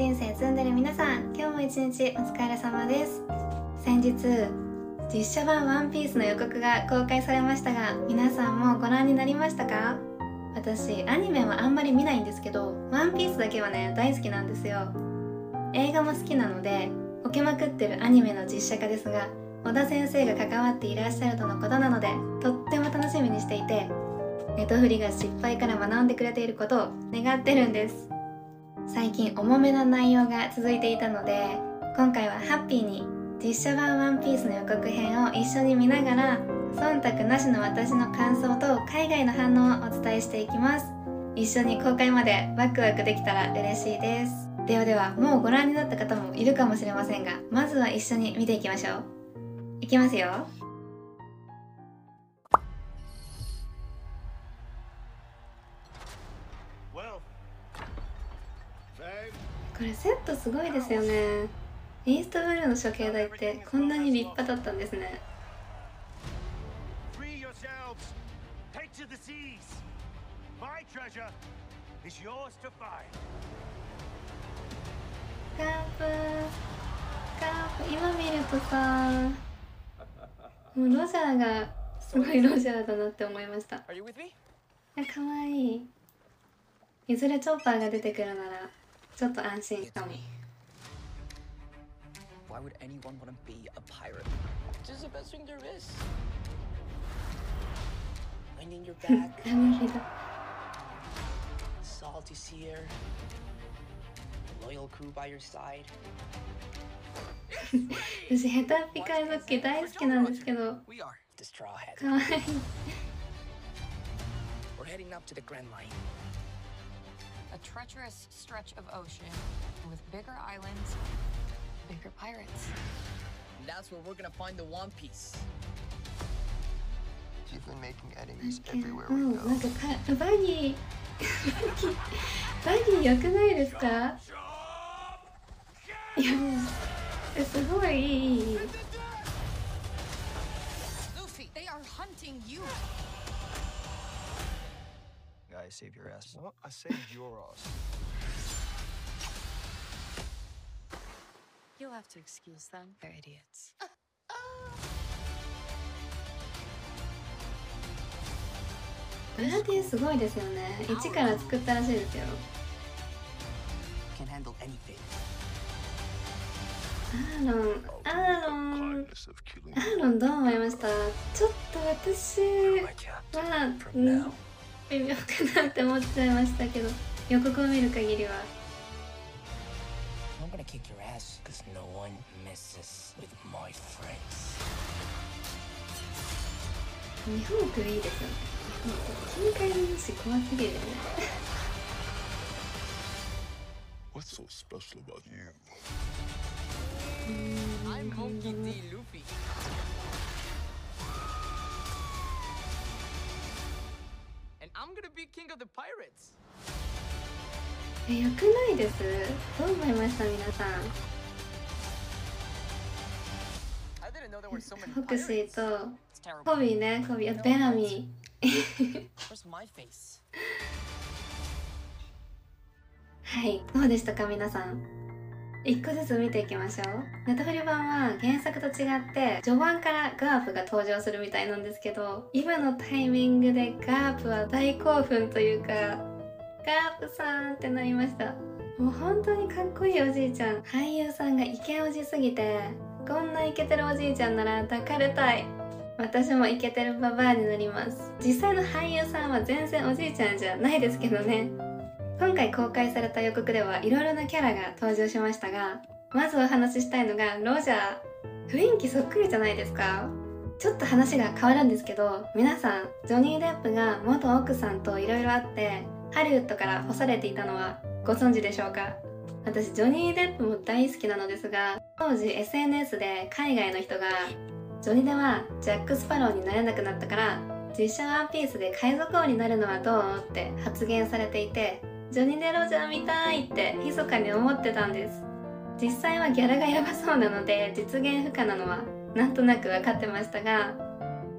人生積んでる皆さん今日も一日お疲れ様です。先日実写版ワンピースの予告が公開されましたが皆さんもご覧になりましたか？私アニメはあんまり見ないんですけどワンピースだけはね大好きなんですよ。映画も好きなのでこけまくってるアニメの実写化ですが小田先生が関わっていらっしゃるとのことなのでとっても楽しみにしていてネトフリが失敗から学んでくれていることを願ってるんです。最近重めな内容が続いていたので今回はハッピーに実写版ワンピースの予告編を一緒に見ながら忖度なしの私の感想と海外の反応をお伝えしていきます。一緒に公開までワクワクできたら嬉しいです。ではではもうご覧になった方もいるかもしれませんがまずは一緒に見ていきましょう。いきますよ。これセットすごいですよね。イーストブルーの処刑台ってこんなに立派だったんですね。カープカープ今見るとさ もうロジャーがすごいロジャーだなって思いました。かわいい。いずれチョッパーが出てくるならちょっと安心かも。Why would anyone want to be a pirate? This is the best thing there is. Wind in your back. Salty sea air. Loyal crew by your side. 私ヘタピカイドッキ大好きなんですけどかわいい We're heading up to the Grand Line a treacherous stretch of ocean with bigger islands, bigger pirates. And that's where we're gonna find the One Piece. You've been making enemies everywhere we go. なんかかバギーバギー良くないですかいやすごいいい。Luffy, they are hunting you. I saved your ass. What? I saved your ass. You'll have to excuse them. They're idiots. ブラディすごいですよね。一から作ったらしいですよ。アーロン、アーロン、アーロンどう思いましたちょっと私は、うん微妙かなって思っちゃいましたけど予告を見る限りは I'm gonna kick your ass because no one messes with my friends 日本来るいいですよね近海の虫怖すぎるよね What's so special about you? I'm Monkey D. Luffy. え、よくないです。どう思いました皆さん？フォクシーとコビーね、コビー、ベナミ。ー はい、どうでしたか皆さん？一個ずつ見ていきましょう。ネタフリ版は原作と違って序盤からガープが登場するみたいなんですけど今のタイミングでガープは大興奮というかガープさんってなりました。もう本当にかっこいいおじいちゃん。俳優さんがイケおじすぎてこんなイケてるおじいちゃんなら抱かれたい。私もイケてるババアになります。実際の俳優さんは全然おじいちゃんじゃないですけどね。今回公開された予告ではいろいろなキャラが登場しましたがまずお話ししたいのがロジャー雰囲気そっくりじゃないですか。ちょっと話が変わるんですけど皆さんジョニー・デップが元奥さんといろいろあってハリウッドから干されていたのはご存知でしょうか？私ジョニー・デップも大好きなのですが当時 SNS で海外の人がジョニーではジャック・スパローになれなくなったから実写ワンピースで海賊王になるのはどう？って発言されていてジョニデロジャー見たいって密かに思ってたんです。実際はギャラがやばそうなので実現不可なのはなんとなく分かってましたが。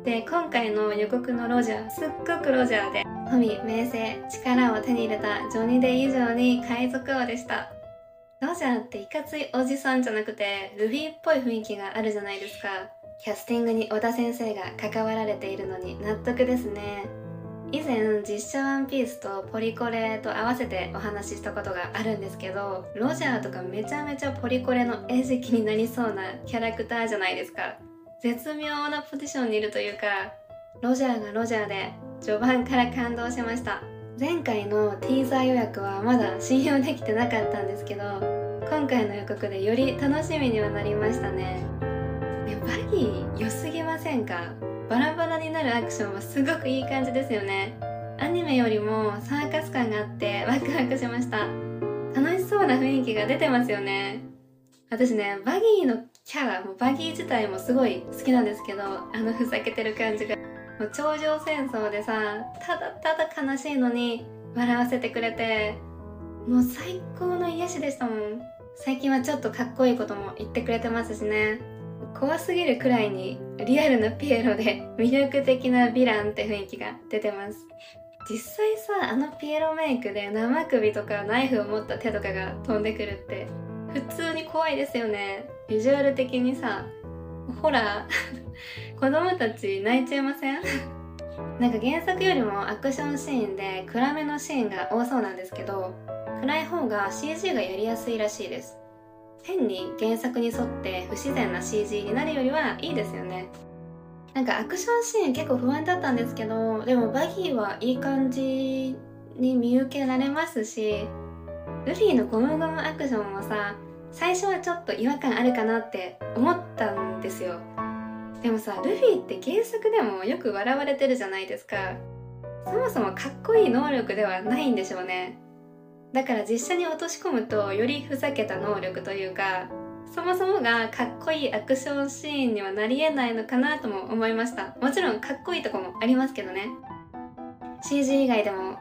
で今回の予告のロジャーすっごくロジャーで富名声力を手に入れたジョニデ以上に海賊王でした。ロジャーっていかついおじさんじゃなくてルフィっぽい雰囲気があるじゃないですか。キャスティングに小田先生が関わられているのに納得ですね。以前実写ワンピースとポリコレと合わせてお話ししたことがあるんですけどロジャーとかめちゃめちゃポリコレの餌食になりそうなキャラクターじゃないですか。絶妙なポジションにいるというかロジャーがロジャーで序盤から感動しました。前回のティーザー予約はまだ信用できてなかったんですけど今回の予告でより楽しみにはなりましたね。ねバギー良すぎませんか？バラバラになるアクションはすごくいい感じですよね。アニメよりもサーカス感があってワクワクしました。楽しそうな雰囲気が出てますよね。私ねバギーのキャラもバギー自体もすごい好きなんですけどあのふざけてる感じが。もう頂上戦争でさただただ悲しいのに笑わせてくれてもう最高の癒しでしたもん。最近はちょっとかっこいいことも言ってくれてますしね。怖すぎるくらいにリアルなピエロで魅力的なヴィランって雰囲気が出てます。実際さあのピエロメイクで生首とかナイフを持った手とかが飛んでくるって普通に怖いですよね。ビジュアル的にさほら 子供たち泣いちゃいません？なんか原作よりもアクションシーンで暗めのシーンが多そうなんですけど暗い方が CG がやりやすいらしいです。変に原作に沿って不自然な CG になるよりはいいですよね。なんかアクションシーン結構不安だったんですけどでもバギーはいい感じに見受けられますしルフィのゴムゴムアクションもさ最初はちょっと違和感あるかなって思ったんですよ。でもさルフィって原作でもよく笑われてるじゃないですか。そもそもかっこいい能力ではないんでしょうね。だから実写に落とし込むとよりふざけた能力というかそもそもがかっこいいアクションシーンにはなり得ないのかなとも思いました。もちろんかっこいいとこもありますけどね。CG 以外でも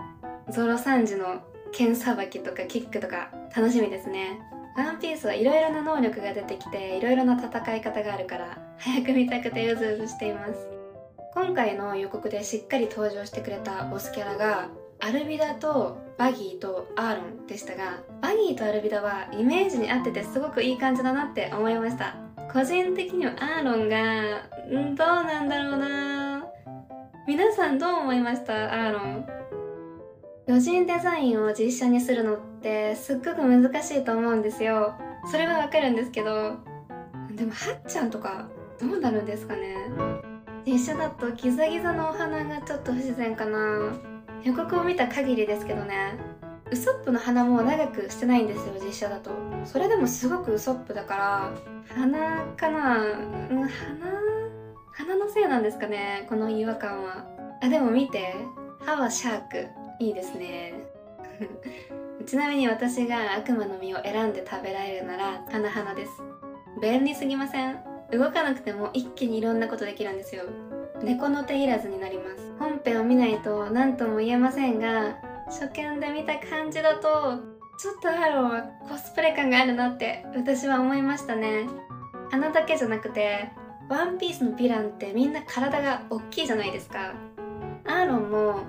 ゾロサンジの剣さばきとかキックとか楽しみですね。ワンピースはいろいろな能力が出てきていろいろな戦い方があるから早く見たくてうずうずしています。今回の予告でしっかり登場してくれたボスキャラがアルビダとバギーとアーロンでしたがバギーとアルビダはイメージに合っててすごくいい感じだなって思いました。個人的にはアーロンがんどうなんだろうな。皆さんどう思いました？アーロン。余人デザインを実写にするのってすっごく難しいと思うんですよ。それはわかるんですけどでもはっちゃんとかどうなるんですかね。実写だとギザギザのお花がちょっと不自然かな。予告を見た限りですけどねウソップの鼻も長くしてないんですよ実写だと。それでもすごくウソップだから鼻かなうん鼻鼻のせいなんですかねこの違和感は。あでも見て歯はシャークいいですね。ちなみに私が悪魔の実を選んで食べられるならハナハナです。便利すぎません？動かなくても一気にいろんなことできるんですよ。猫の手いらずになります。本編を見ないと何とも言えませんが初見で見た感じだとちょっとアーロンはコスプレ感があるなって私は思いましたね。鼻だけじゃなくてワンピースのヴィランってみんな体が大きいじゃないですか。アーロンも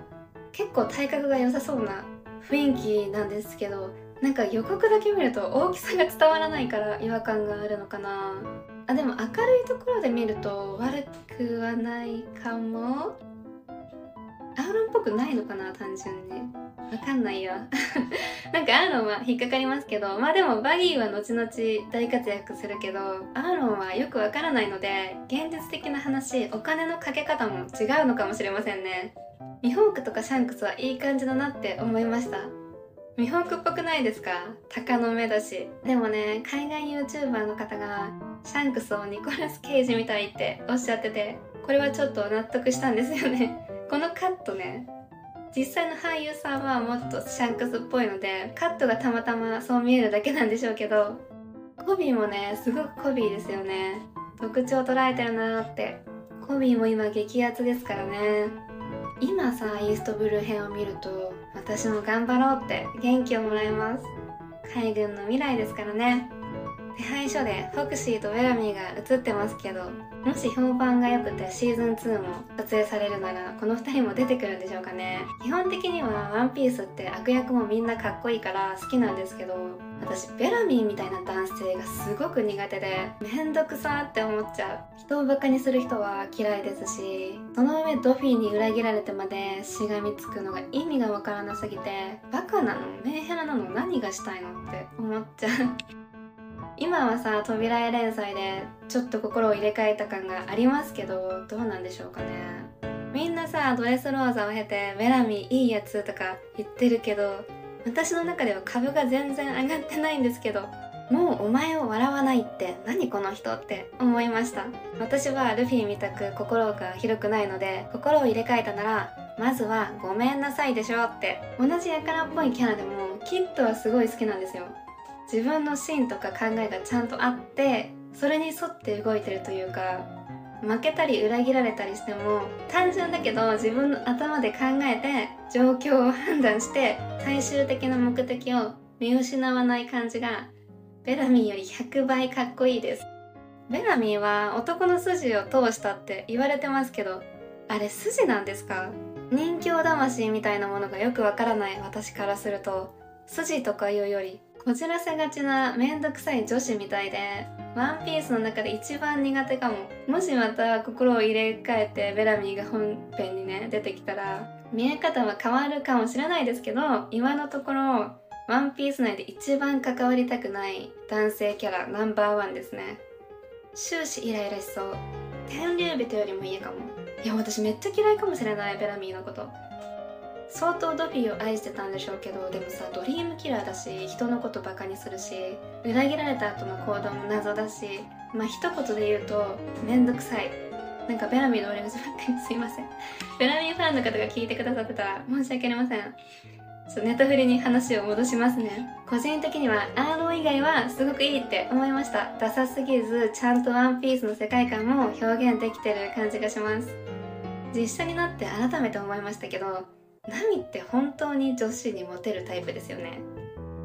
結構体格が良さそうな雰囲気なんですけどなんか予告だけ見ると大きさが伝わらないから違和感があるのかな。あでも明るいところで見ると悪くはないかも。アーロンっぽくないのかな単純に。わかんないよ。なんかアーロンは引っかかりますけどまあでもバギーは後々大活躍するけどアーロンはよくわからないので現実的な話お金のかけ方も違うのかもしれませんね。ミホークとかシャンクスはいい感じだなって思いました。ミホークっぽくないですか？鷹の目だし。でもね海外 YouTuber の方がシャンクスをニコラス・ケイジみたいっておっしゃっててこれはちょっと納得したんですよね。このカットね実際の俳優さんはもっとシャンクスっぽいのでカットがたまたまそう見えるだけなんでしょうけどコビーもねすごくコビーですよね。特徴捉えてるなって。コビーも今激アツですからね。今さイーストブルー編を見ると私も頑張ろうって元気をもらえます。海軍の未来ですからね。手配書でフォクシーとベラミーが映ってますけどもし評判が良くてシーズン2も撮影されるならこの2人も出てくるんでしょうかね。基本的にはワンピースって悪役もみんなかっこいいから好きなんですけど私ベラミーみたいな男性がすごく苦手でめんどくさって思っちゃう。人をバカにする人は嫌いですしその上ドフィーに裏切られてまでしがみつくのが意味がわからなすぎてバカなの？メンヘラなの？何がしたいの？って思っちゃう。今はさ扉絵連載でちょっと心を入れ替えた感がありますけどどうなんでしょうかね。みんなさドレスローザを経てベラミいいやつとか言ってるけど私の中では株が全然上がってないんですけどもうお前を笑わないって何この人って思いました。私はルフィみたく心が広くないので心を入れ替えたならまずはごめんなさいでしょって。同じやからっぽいキャラでもキッドはすごい好きなんですよ。自分の芯とか考えがちゃんとあってそれに沿って動いてるというか負けたり裏切られたりしても単純だけど自分の頭で考えて状況を判断して最終的な目的を見失わない感じがベラミーより100倍かっこいいです。ベラミーは男の筋を通したって言われてますけどあれ筋なんですか？人形魂みたいなものがよくわからない私からすると筋とかいうよりこじらせがちなめんどくさい女子みたいでワンピースの中で一番苦手かも。もしまた心を入れ替えてベラミーが本編にね出てきたら見え方は変わるかもしれないですけど今のところワンピース内で一番関わりたくない男性キャラナンバーワンですね。終始イライラしそう。天竜人よりもいいかも。いや私めっちゃ嫌いかもしれないベラミーのこと。相当ドフィーを愛してたんでしょうけどでもさドリームキラーだし人のことバカにするし裏切られた後の行動も謎だしまあ一言で言うとめんどくさい。なんかベラミーの悪口ばっかりすいません。ベラミーファンの方が聞いてくださってた。ら申し訳ありません。ネタフリに話を戻しますね。個人的にはアーロー以外はすごくいいって思いました。ダサすぎずちゃんとワンピースの世界観も表現できてる感じがします。実写になって改めて思いましたけどナミって本当に女子にモテるタイプですよね。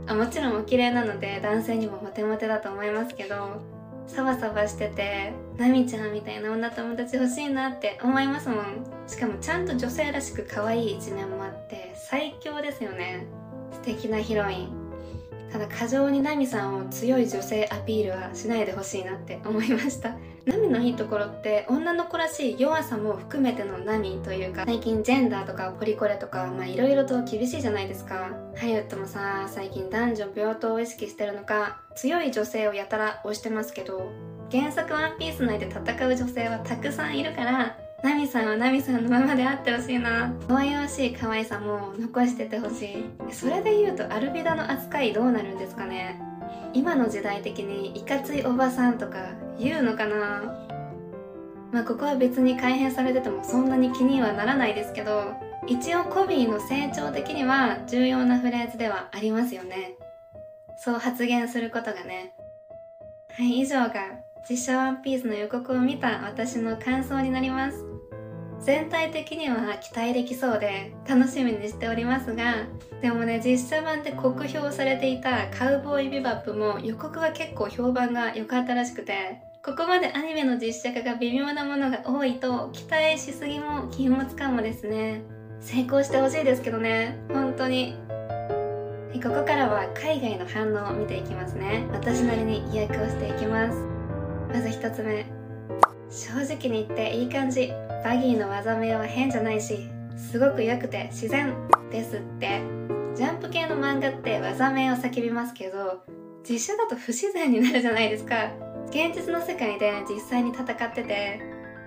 あもちろんお綺麗なので男性にもモテモテだと思いますけどサバサバしててナミちゃんみたいな女友達欲しいなって思いますもん。しかもちゃんと女性らしく可愛い一面もあって最強ですよね。素敵なヒロイン。ただ過剰にナミさんを強い女性アピールはしないでほしいなって思いました。ナミのいいところって女の子らしい弱さも含めてのナミというか最近ジェンダーとかポリコレとかまあいろいろと厳しいじゃないですか。ハリウッドもさ最近男女平等を意識してるのか強い女性をやたら推してますけど原作ワンピース内で戦う女性はたくさんいるからナミさんはナミさんのままであってほしいな。可愛らしい可愛さも残しててほしい。それで言うとアルビダの扱いどうなるんですかね。今の時代的にいかついおばさんとか言うのかな。まあここは別に改変されててもそんなに気にはならないですけど一応コビーの成長的には重要なフレーズではありますよね。そう発言することがね。はい以上が実写ワンピースの予告を見た私の感想になります。全体的には期待できそうで楽しみにしておりますがでもね実写版で酷評されていたカウボーイビバップも予告は結構評判が良かったらしくてここまでアニメの実写化が微妙なものが多いと期待しすぎも禁物かもですね。成功してほしいですけどね。本当に。ここからは海外の反応を見ていきますね。私なりに意訳をしていきます。まず1つ目。正直に言っていい感じ。バギーの技名は変じゃないしすごく良くて自然ですって。ジャンプ系の漫画って技名を叫びますけど実写だと不自然になるじゃないですか。現実の世界で実際に戦ってて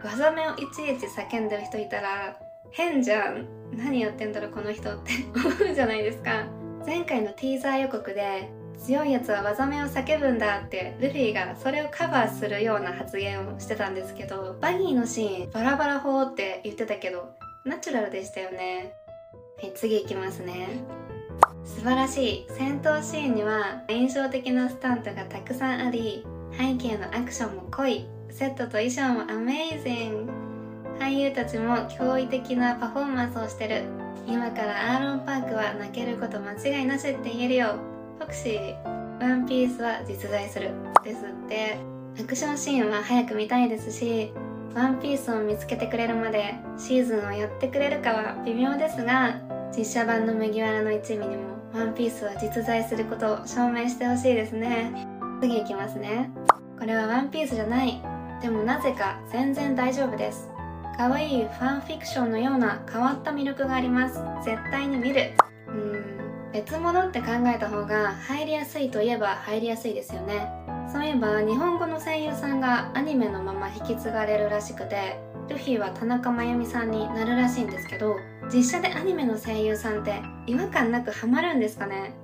技名をいちいち叫んでる人いたら変じゃん。何やってんだろこの人って思うじゃないですか。前回のティーザー予告で強いやつは技名を叫ぶんだってルフィがそれをカバーするような発言をしてたんですけどバギーのシーンバラバラ法って言ってたけどナチュラルでしたよね。はい次いきますね。素晴らしい戦闘シーンには印象的なスタントがたくさんあり背景のアクションも濃いセットと衣装もアメイジング。俳優たちも驚異的なパフォーマンスをしてる。今からアーロンパークは泣けること間違いなしって言えるよ。フォクシーワンピースは実在するですって。アクションシーンは早く見たいですしワンピースを見つけてくれるまでシーズンをやってくれるかは微妙ですが実写版の麦わらの一味にもワンピースは実在することを証明してほしいですね。次いきますね。これはワンピースじゃない。でもなぜか全然大丈夫です。可愛いファンフィクションのような変わった魅力があります。絶対に見る。別物って考えた方が入りやすいといえば入りやすいですよね。そういえば日本語の声優さんがアニメのまま引き継がれるらしくてルフィは田中真由美さんになるらしいんですけど実写でアニメの声優さんって違和感なくハマるんですかね。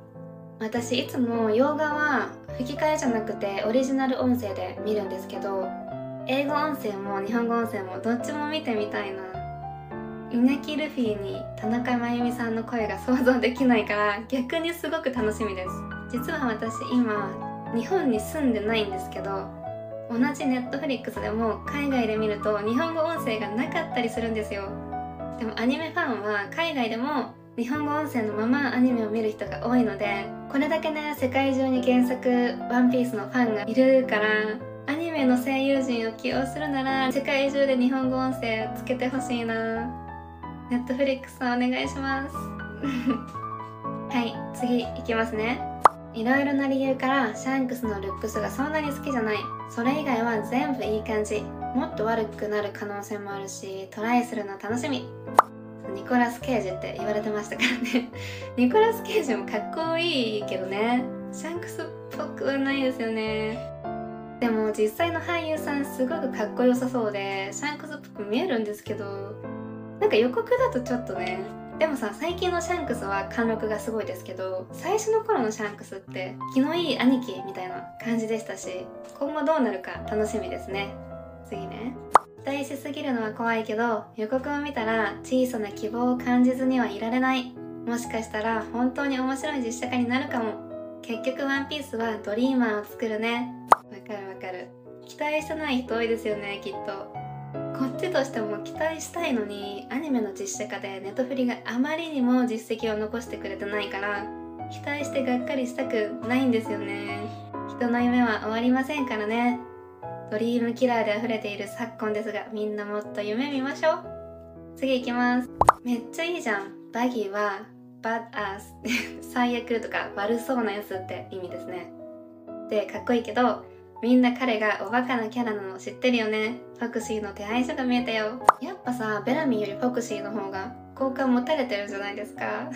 私いつも洋画は吹き替えじゃなくてオリジナル音声で見るんですけど英語音声も日本語音声もどっちも見てみたいな。稲木ルフィに田中真由美さんの声が想像できないから逆にすごく楽しみです。実は私今日本に住んでないんですけど同じネットフリックスでも海外で見ると日本語音声がなかったりするんですよ。でもアニメファンは海外でも日本語音声のままアニメを見る人が多いのでこれだけね世界中に原作「ワンピースのファンがいるからアニメの声優陣を起用するなら世界中で日本語音声をつけてほしいな。ネットフリックスお願いします。はい次いきますね。いろいろな理由からシャンクスのルックスがそんなに好きじゃない。それ以外は全部いい感じ。もっと悪くなる可能性もあるしトライするの楽しみ。ニコラス・ケイジって言われてましたからね。ニコラス・ケイジもかっこいいけどね。シャンクスっぽくはないですよね。でも実際の俳優さんすごくかっこよさそうでシャンクスっぽく見えるんですけど。なんか予告だとちょっとねでもさ最近のシャンクスは貫禄がすごいですけど最初の頃のシャンクスって気のいい兄貴みたいな感じでしたし今後どうなるか楽しみですね。次ね。期待しすぎるのは怖いけど予告を見たら小さな希望を感じずにはいられない。もしかしたら本当に面白い実写化になるかも。結局ワンピースはドリーマーを作るね。わかるわかる。期待してない人多いですよねきっと。こっちとしても期待したいのにアニメの実写化でネトフリがあまりにも実績を残してくれてないから期待してがっかりしたくないんですよね。人の夢は終わりませんからね。ドリームキラーで溢れている昨今ですがみんなもっと夢見ましょう。次行きます。めっちゃいいじゃん。バギーはバッアース最悪とか悪そうなやつって意味ですね。でかっこいいけどみんな彼がおバカなキャラなの知ってるよね。フォクシーの手配書が見えたよ。やっぱさベラミーよりフォクシーの方が好感持たれてるじゃないですか。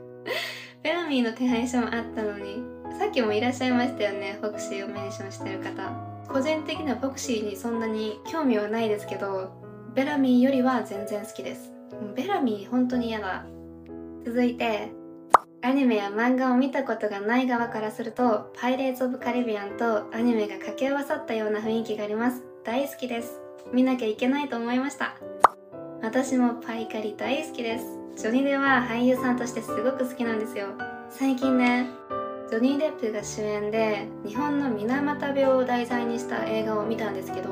ベラミーの手配書もあったのにさっきもいらっしゃいましたよねフォクシーをメンションしてる方。個人的にはフォクシーにそんなに興味はないですけどベラミーよりは全然好きです。ベラミー本当に嫌だ。続いてアニメや漫画を見たことがない側からするとパイレーツ・オブ・カリビアンとアニメが掛け合わさったような雰囲気があります。大好きです。見なきゃいけないと思いました。私もパイカリ大好きです。ジョニー・デは俳優さんとしてすごく好きなんですよ。最近ねジョニー・デップが主演で日本の水俣病を題材にした映画を見たんですけど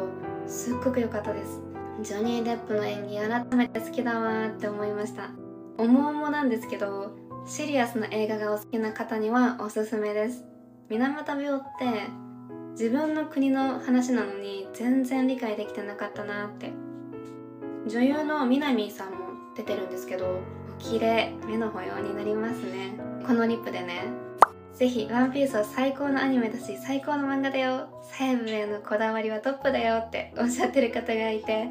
すっごく良かったです。ジョニー・デップの演技改めて好きだわって思いました。重々なんですけどシリアスな映画がお好きな方にはおすすめです。水俣病って自分の国の話なのに全然理解できてなかったなって。女優の南さんも出てるんですけど綺麗目の保養になりますね。このリップでね。ぜひワンピースは最高のアニメだし最高の漫画だよ。細部へのこだわりはトップだよっておっしゃってる方がいて。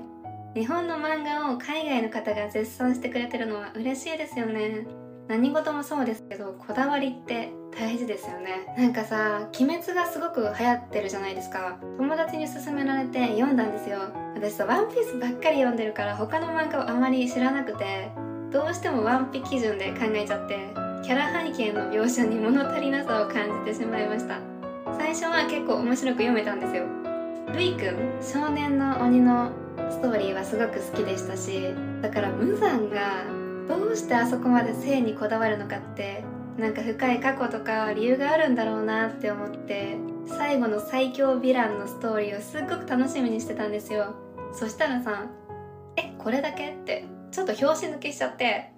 日本の漫画を海外の方が絶賛してくれてるのは嬉しいですよね。何事もそうですけどこだわりって大事ですよね。なんかさ「鬼滅」がすごく流行ってるじゃないですか。友達に勧められて読んだんですよ。私さ「ワンピースばっかり読んでるから他の漫画をあまり知らなくてどうしてもワンピ基準で考えちゃってキャラ背景の描写に物足りなさを感じてしまいました。最初は結構面白く読めたんですよ。ルイくん少年の鬼のストーリーはすごく好きでしたしだから無惨がどうしてあそこまで性にこだわるのかってなんか深い過去とか理由があるんだろうなって思って最後の最強ヴィランのストーリーをすっごく楽しみにしてたんですよそしたらさ「えこれだけ?」ってちょっと拍子抜けしちゃって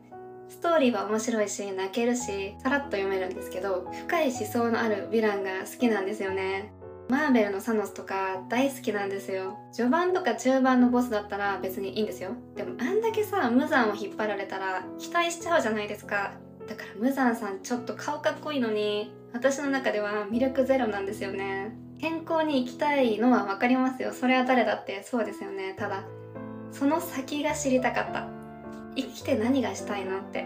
ストーリーは面白いし泣けるしさらっと読めるんですけど深い思想のあるヴィランが好きなんですよねマーベルのサノスとか大好きなんですよ。序盤とか中盤のボスだったら別にいいんですよ。でもあんだけさ無残を引っ張られたら期待しちゃうじゃないですか。だから無残さんちょっと顔かっこいいのに私の中では魅力ゼロなんですよね。健康に生きたいのは分かりますよ。それは誰だって。そうですよね。ただその先が知りたかった。生きて何がしたいのって。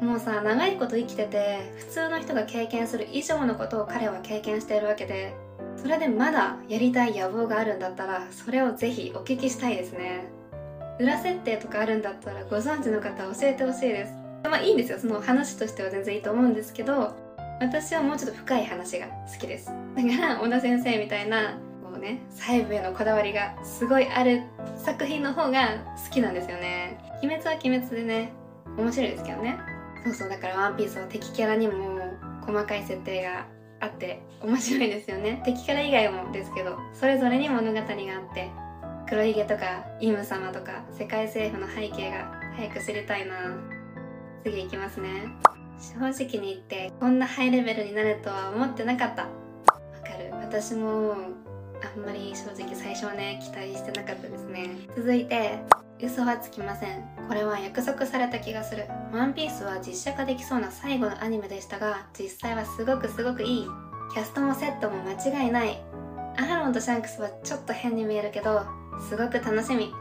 もうさ長いこと生きてて普通の人が経験する以上のことを彼は経験しているわけでそれでまだやりたい野望があるんだったらそれをぜひお聞きしたいですね。裏設定とかあるんだったらご存知の方教えてほしいです。まあいいんですよ。その話としては全然いいと思うんですけど私はもうちょっと深い話が好きです。だから小田先生みたいなこうね細部へのこだわりがすごいある作品の方が好きなんですよね。鬼滅は鬼滅でね面白いですけどね。そうそうだからワンピースは敵キャラにも細かい設定があって面白いですよね。敵キャラ以外もですけどそれぞれに物語があって黒ひげとかイム様とか世界政府の背景が早く知りたいな。次いきますね。正直に言ってこんなハイレベルになるとは思ってなかった。わかる。私もあんまり正直最初はね期待してなかったですね。続いて嘘はつきません。これは約束された気がする。ワンピースは実写化できそうな最後のアニメでしたが実際はすごくすごくいい。キャストもセットも間違いない。アーロンとシャンクスはちょっと変に見えるけどすごく楽しみ。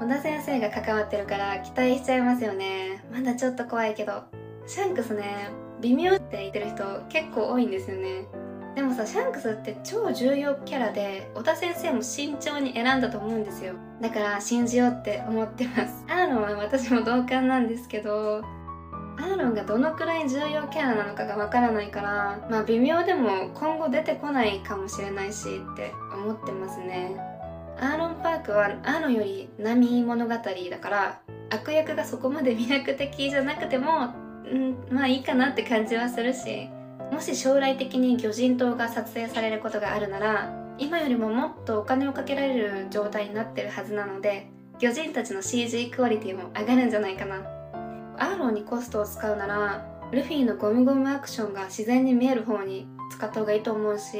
小田先生が関わってるから期待しちゃいますよね。まだちょっと怖いけど。シャンクスね微妙って言ってる人結構多いんですよね。でもさシャンクスって超重要キャラで小田先生も慎重に選んだと思うんですよ。だから信じようって思ってます。アーロンは私も同感なんですけどアーロンがどのくらい重要キャラなのかがわからないからまあ微妙でも今後出てこないかもしれないしって思ってますね。アーロン・パークはアーロンより波物語だから悪役がそこまで魅力的じゃなくてもうんまあいいかなって感じはするしもし将来的に魚人島が撮影されることがあるなら今よりももっとお金をかけられる状態になってるはずなので魚人たちの CG クオリティも上がるんじゃないかな。アーロンにコストを使うならルフィのゴムゴムアクションが自然に見える方に使った方がいいと思うし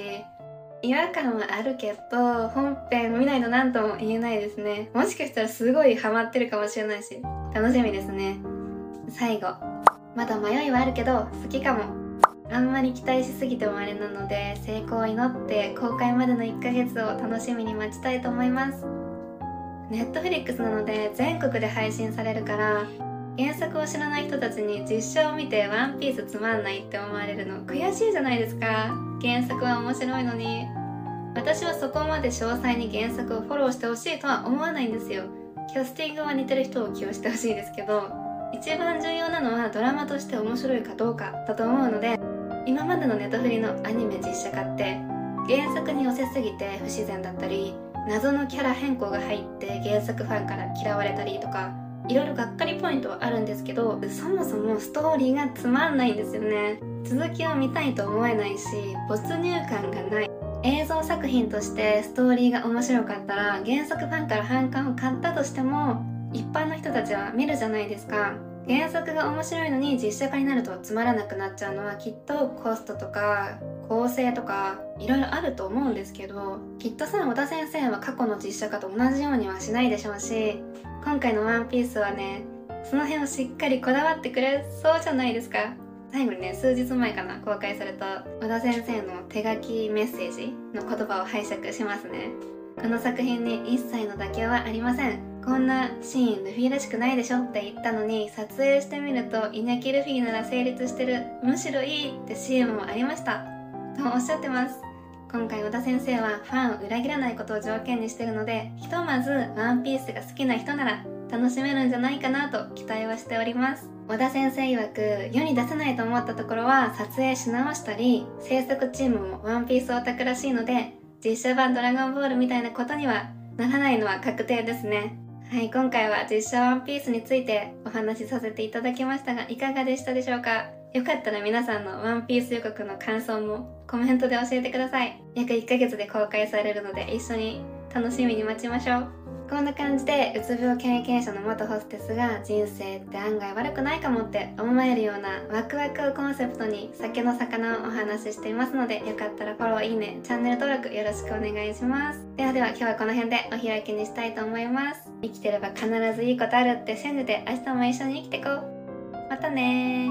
違和感はあるけど本編見ないと何とも言えないですね。もしかしたらすごいハマってるかもしれないし楽しみですね。最後。まだ迷いはあるけど好きかも。あんまり期待しすぎてもあれなので成功を祈って公開までの1ヶ月を楽しみに待ちたいと思います。ネットフリックスなので全国で配信されるから原作を知らない人たちに実写を見てワンピースつまんないって思われるの悔しいじゃないですか。原作は面白いのに。私はそこまで詳細に原作をフォローしてほしいとは思わないんですよ。キャスティングは似てる人を起用してほしいですけど一番重要なのはドラマとして面白いかどうかだと思うので今までのネトフリのアニメ実写化って原作に寄せすぎて不自然だったり謎のキャラ変更が入って原作ファンから嫌われたりとかいろいろがっかりポイントはあるんですけどそもそもストーリーがつまんないんですよね。続きを見たいと思えないし没入感がない。映像作品としてストーリーが面白かったら原作ファンから反感を買ったとしても一般の人たちは見るじゃないですか。原作が面白いのに実写化になるとつまらなくなっちゃうのはきっとコストとか構成とかいろいろあると思うんですけどきっとさ小田先生は過去の実写化と同じようにはしないでしょうし今回の「ワンピースはねその辺をしっかりこだわってくれそうじゃないですか。最後にね数日前かな公開された小田先生の手書きメッセージの言葉を拝借しますね。この作品に一切の妥協はありません。こんなシーンルフィらしくないでしょって言ったのに撮影してみるとイニャキルフィなら成立してるむしろいいって CM もありました。とおっしゃってます。今回小田先生はファンを裏切らないことを条件にしてるのでひとまずワンピースが好きな人なら楽しめるんじゃないかなと期待はしております。小田先生曰く世に出せないと思ったところは撮影し直したり制作チームもワンピースオタクらしいので実写版ドラゴンボールみたいなことにはならないのは確定ですね。はい、今回は実写ワンピースについてお話しさせていただきましたが、いかがでしたでしょうか？よかったら皆さんのワンピース予告の感想もコメントで教えてください。約1ヶ月で公開されるので一緒に楽しみに待ちましょう。こんな感じでうつ病経験者の元ホステスが人生って案外悪くないかもって思えるようなワクワクをコンセプトに酒の魚をお話ししていますのでよかったらフォローいいねチャンネル登録よろしくお願いします。ではでは今日はこの辺でお開きにしたいと思います。生きてれば必ずいいことあるって信じて明日も一緒に生きてこう。またね